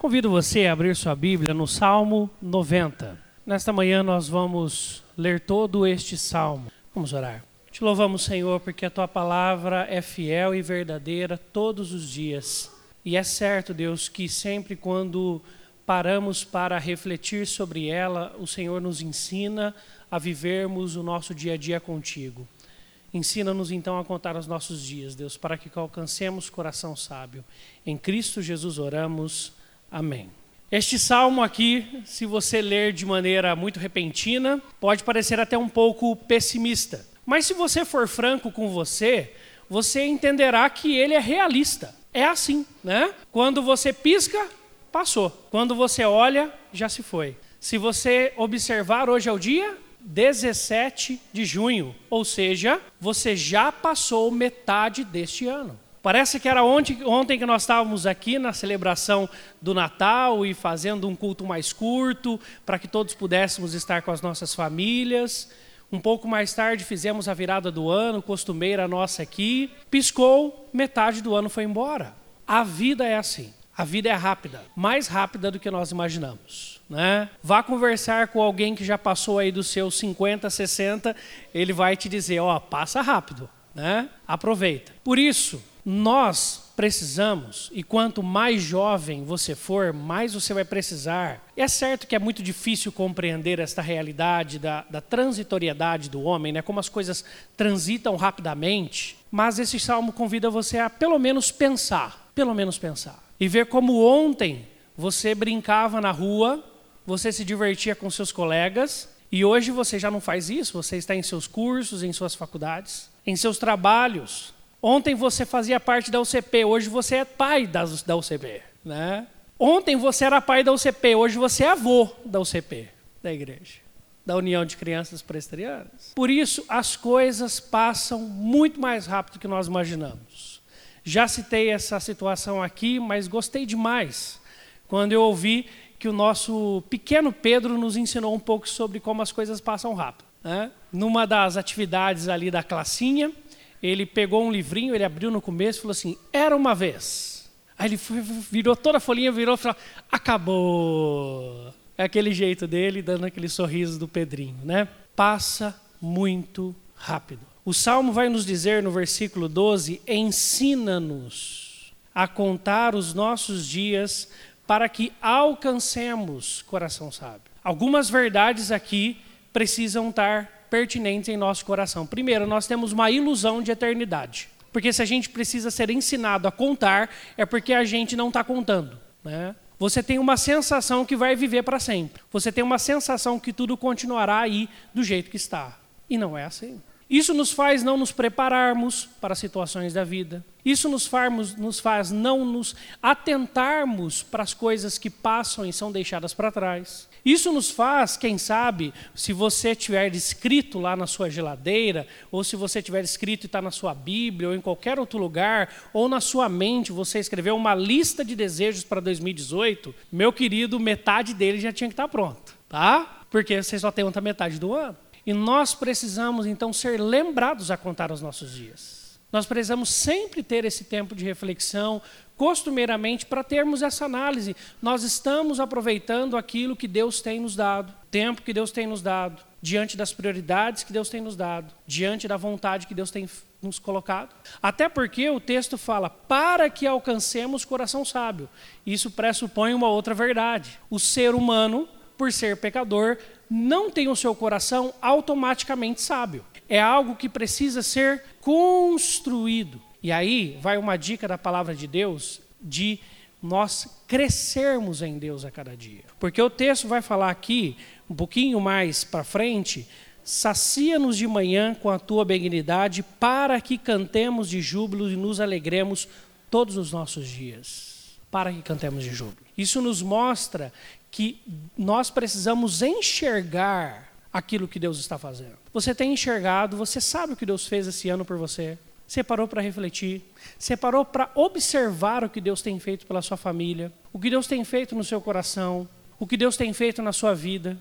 Convido você a abrir sua Bíblia no Salmo 90. Nesta manhã nós vamos ler todo este salmo. Vamos orar. Te louvamos, Senhor, porque a tua palavra é fiel e verdadeira todos os dias. E é certo, Deus, que sempre quando paramos para refletir sobre ela, o Senhor nos ensina a vivermos o nosso dia a dia contigo. Ensina-nos então a contar os nossos dias, Deus, para que alcancemos coração sábio. Em Cristo Jesus oramos. Amém. Este salmo aqui, se você ler de maneira muito repentina, pode parecer até um pouco pessimista. Mas se você for franco com você, você entenderá que ele é realista. É assim, né? Quando você pisca, passou. Quando você olha, já se foi. Se você observar, hoje é o dia 17 de junho, ou seja, você já passou metade deste ano. Parece que era ontem, ontem que nós estávamos aqui na celebração do Natal e fazendo um culto mais curto, para que todos pudéssemos estar com as nossas famílias. Um pouco mais tarde fizemos a virada do ano, costumeira nossa aqui. Piscou, metade do ano foi embora. A vida é assim. A vida é rápida, mais rápida do que nós imaginamos. Né? Vá conversar com alguém que já passou aí dos seus 50, 60, ele vai te dizer, ó, passa rápido, né? Aproveita. Por isso, nós precisamos, e quanto mais jovem você for, mais você vai precisar. É certo que é muito difícil compreender esta realidade da, da transitoriedade do homem, né? como as coisas transitam rapidamente, mas esse salmo convida você a pelo menos pensar, pelo menos pensar, e ver como ontem você brincava na rua, você se divertia com seus colegas, e hoje você já não faz isso, você está em seus cursos, em suas faculdades, em seus trabalhos, Ontem você fazia parte da UCP, hoje você é pai da, da UCP. Né? Ontem você era pai da UCP, hoje você é avô da UCP, da igreja, da União de Crianças Presbiterianas. Por isso, as coisas passam muito mais rápido do que nós imaginamos. Já citei essa situação aqui, mas gostei demais quando eu ouvi que o nosso pequeno Pedro nos ensinou um pouco sobre como as coisas passam rápido. Né? Numa das atividades ali da classinha, ele pegou um livrinho, ele abriu no começo e falou assim: Era uma vez. Aí ele foi, virou toda a folhinha, virou e falou: Acabou. É aquele jeito dele, dando aquele sorriso do Pedrinho, né? Passa muito rápido. O salmo vai nos dizer no versículo 12: Ensina-nos a contar os nossos dias para que alcancemos coração sábio. Algumas verdades aqui precisam estar pertinentes em nosso coração. Primeiro, nós temos uma ilusão de eternidade. Porque se a gente precisa ser ensinado a contar, é porque a gente não está contando. Né? Você tem uma sensação que vai viver para sempre. Você tem uma sensação que tudo continuará aí do jeito que está. E não é assim. Isso nos faz não nos prepararmos para situações da vida. Isso nos faz, nos faz não nos atentarmos para as coisas que passam e são deixadas para trás. Isso nos faz, quem sabe, se você tiver escrito lá na sua geladeira, ou se você tiver escrito e está na sua Bíblia, ou em qualquer outro lugar, ou na sua mente, você escreveu uma lista de desejos para 2018, meu querido, metade dele já tinha que estar tá pronto, tá? Porque você só tem outra metade do ano. E nós precisamos, então, ser lembrados a contar os nossos dias. Nós precisamos sempre ter esse tempo de reflexão, costumeiramente, para termos essa análise. Nós estamos aproveitando aquilo que Deus tem nos dado, tempo que Deus tem nos dado, diante das prioridades que Deus tem nos dado, diante da vontade que Deus tem nos colocado. Até porque o texto fala para que alcancemos coração sábio. Isso pressupõe uma outra verdade. O ser humano, por ser pecador, não tem o seu coração automaticamente sábio é algo que precisa ser construído. E aí vai uma dica da palavra de Deus de nós crescermos em Deus a cada dia. Porque o texto vai falar aqui, um pouquinho mais para frente, sacia-nos de manhã com a tua benignidade, para que cantemos de júbilo e nos alegremos todos os nossos dias. Para que cantemos de júbilo. Isso nos mostra que nós precisamos enxergar aquilo que Deus está fazendo. Você tem enxergado, você sabe o que Deus fez esse ano por você. Você parou para refletir, você parou para observar o que Deus tem feito pela sua família, o que Deus tem feito no seu coração, o que Deus tem feito na sua vida,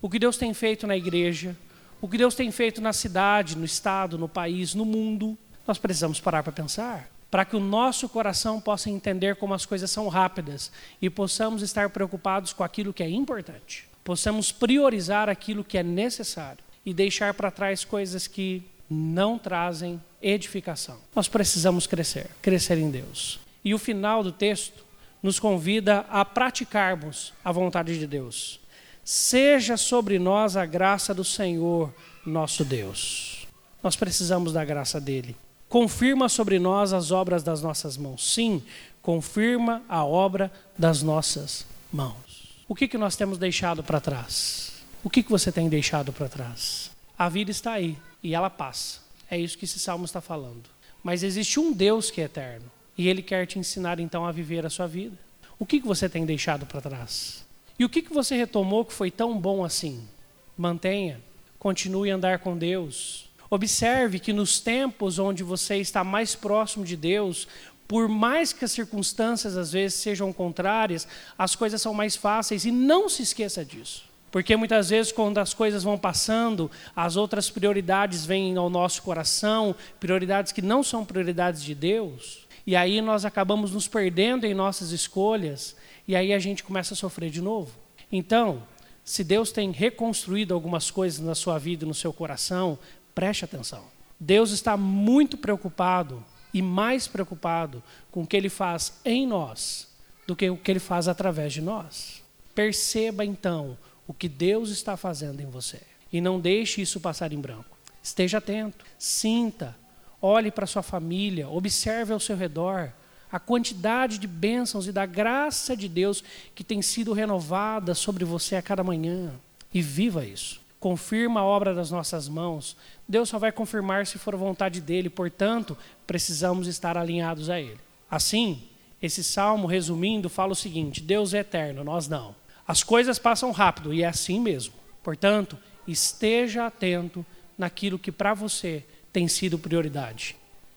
o que Deus tem feito na igreja, o que Deus tem feito na cidade, no estado, no país, no mundo. Nós precisamos parar para pensar. Para que o nosso coração possa entender como as coisas são rápidas e possamos estar preocupados com aquilo que é importante. Possamos priorizar aquilo que é necessário e deixar para trás coisas que não trazem edificação. Nós precisamos crescer, crescer em Deus. E o final do texto nos convida a praticarmos a vontade de Deus. Seja sobre nós a graça do Senhor, nosso Deus. Nós precisamos da graça dele. Confirma sobre nós as obras das nossas mãos. Sim, confirma a obra das nossas mãos. O que, que nós temos deixado para trás? O que, que você tem deixado para trás? A vida está aí e ela passa. É isso que esse salmo está falando. Mas existe um Deus que é eterno e ele quer te ensinar então a viver a sua vida. O que, que você tem deixado para trás? E o que, que você retomou que foi tão bom assim? Mantenha, continue a andar com Deus, Observe que nos tempos onde você está mais próximo de Deus, por mais que as circunstâncias às vezes sejam contrárias, as coisas são mais fáceis e não se esqueça disso. Porque muitas vezes, quando as coisas vão passando, as outras prioridades vêm ao nosso coração, prioridades que não são prioridades de Deus, e aí nós acabamos nos perdendo em nossas escolhas, e aí a gente começa a sofrer de novo. Então, se Deus tem reconstruído algumas coisas na sua vida e no seu coração, Preste atenção. Deus está muito preocupado e mais preocupado com o que Ele faz em nós do que o que Ele faz através de nós. Perceba então o que Deus está fazendo em você e não deixe isso passar em branco. Esteja atento, sinta, olhe para sua família, observe ao seu redor a quantidade de bênçãos e da graça de Deus que tem sido renovada sobre você a cada manhã e viva isso confirma a obra das nossas mãos, Deus só vai confirmar se for vontade dele, portanto, precisamos estar alinhados a ele. Assim, esse salmo, resumindo, fala o seguinte: Deus é eterno, nós não. As coisas passam rápido e é assim mesmo. Portanto, esteja atento naquilo que para você tem sido prioridade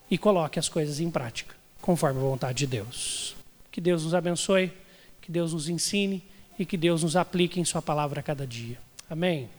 e coloque as coisas em prática, conforme a vontade de Deus. Que Deus nos abençoe, que Deus nos ensine e que Deus nos aplique em Sua palavra a cada dia. Amém.